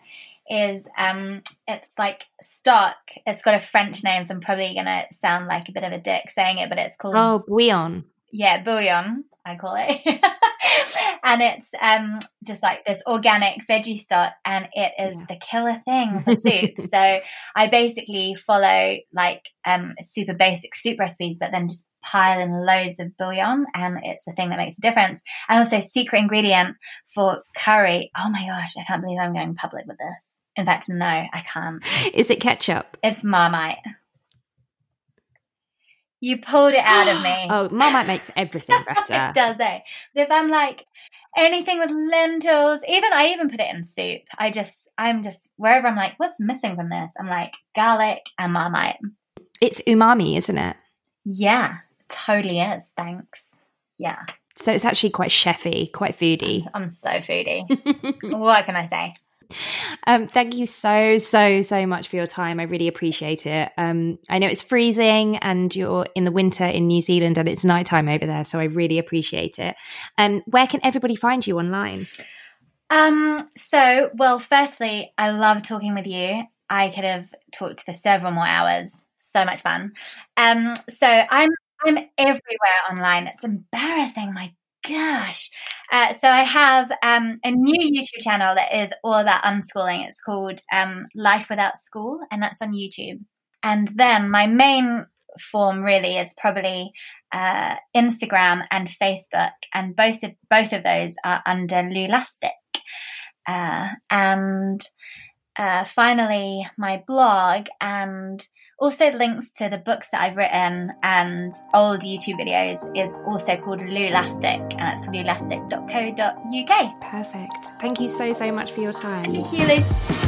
is um it's like stock. It's got a French name, so I'm probably gonna sound like a bit of a dick saying it, but it's called Oh bouillon. Yeah, bouillon, I call it. and it's um just like this organic veggie stock and it is yeah. the killer thing for soup. So i basically follow like um super basic soup recipes but then just pile in loads of bouillon and it's the thing that makes a difference. And also secret ingredient for curry. Oh my gosh i can't believe i'm going public with this. In fact no i can't. Is it ketchup? It's marmite you pulled it out of me. oh, Marmite makes everything better. it does, eh? But if I'm like anything with lentils, even I even put it in soup. I just, I'm just wherever I'm like, what's missing from this? I'm like garlic and Marmite. It's umami, isn't it? Yeah, it totally is. Thanks. Yeah. So it's actually quite chefy, quite foodie. I'm so foodie. what can I say? Um, thank you so, so, so much for your time. I really appreciate it. Um, I know it's freezing and you're in the winter in New Zealand and it's nighttime over there. So I really appreciate it. Um, where can everybody find you online? Um, so, well, firstly, I love talking with you. I could have talked for several more hours. So much fun. Um, so I'm I'm everywhere online. It's embarrassing. My gosh. Uh, so I have um, a new YouTube channel that is all about unschooling. It's called um, Life Without School, and that's on YouTube. And then my main form really is probably uh, Instagram and Facebook, and both of both of those are under Lulastic. Uh, and uh, finally, my blog and also, links to the books that I've written and old YouTube videos is also called Lulastic, and it's lulastic.co.uk. Perfect. Thank you so, so much for your time. Thank you, Liz.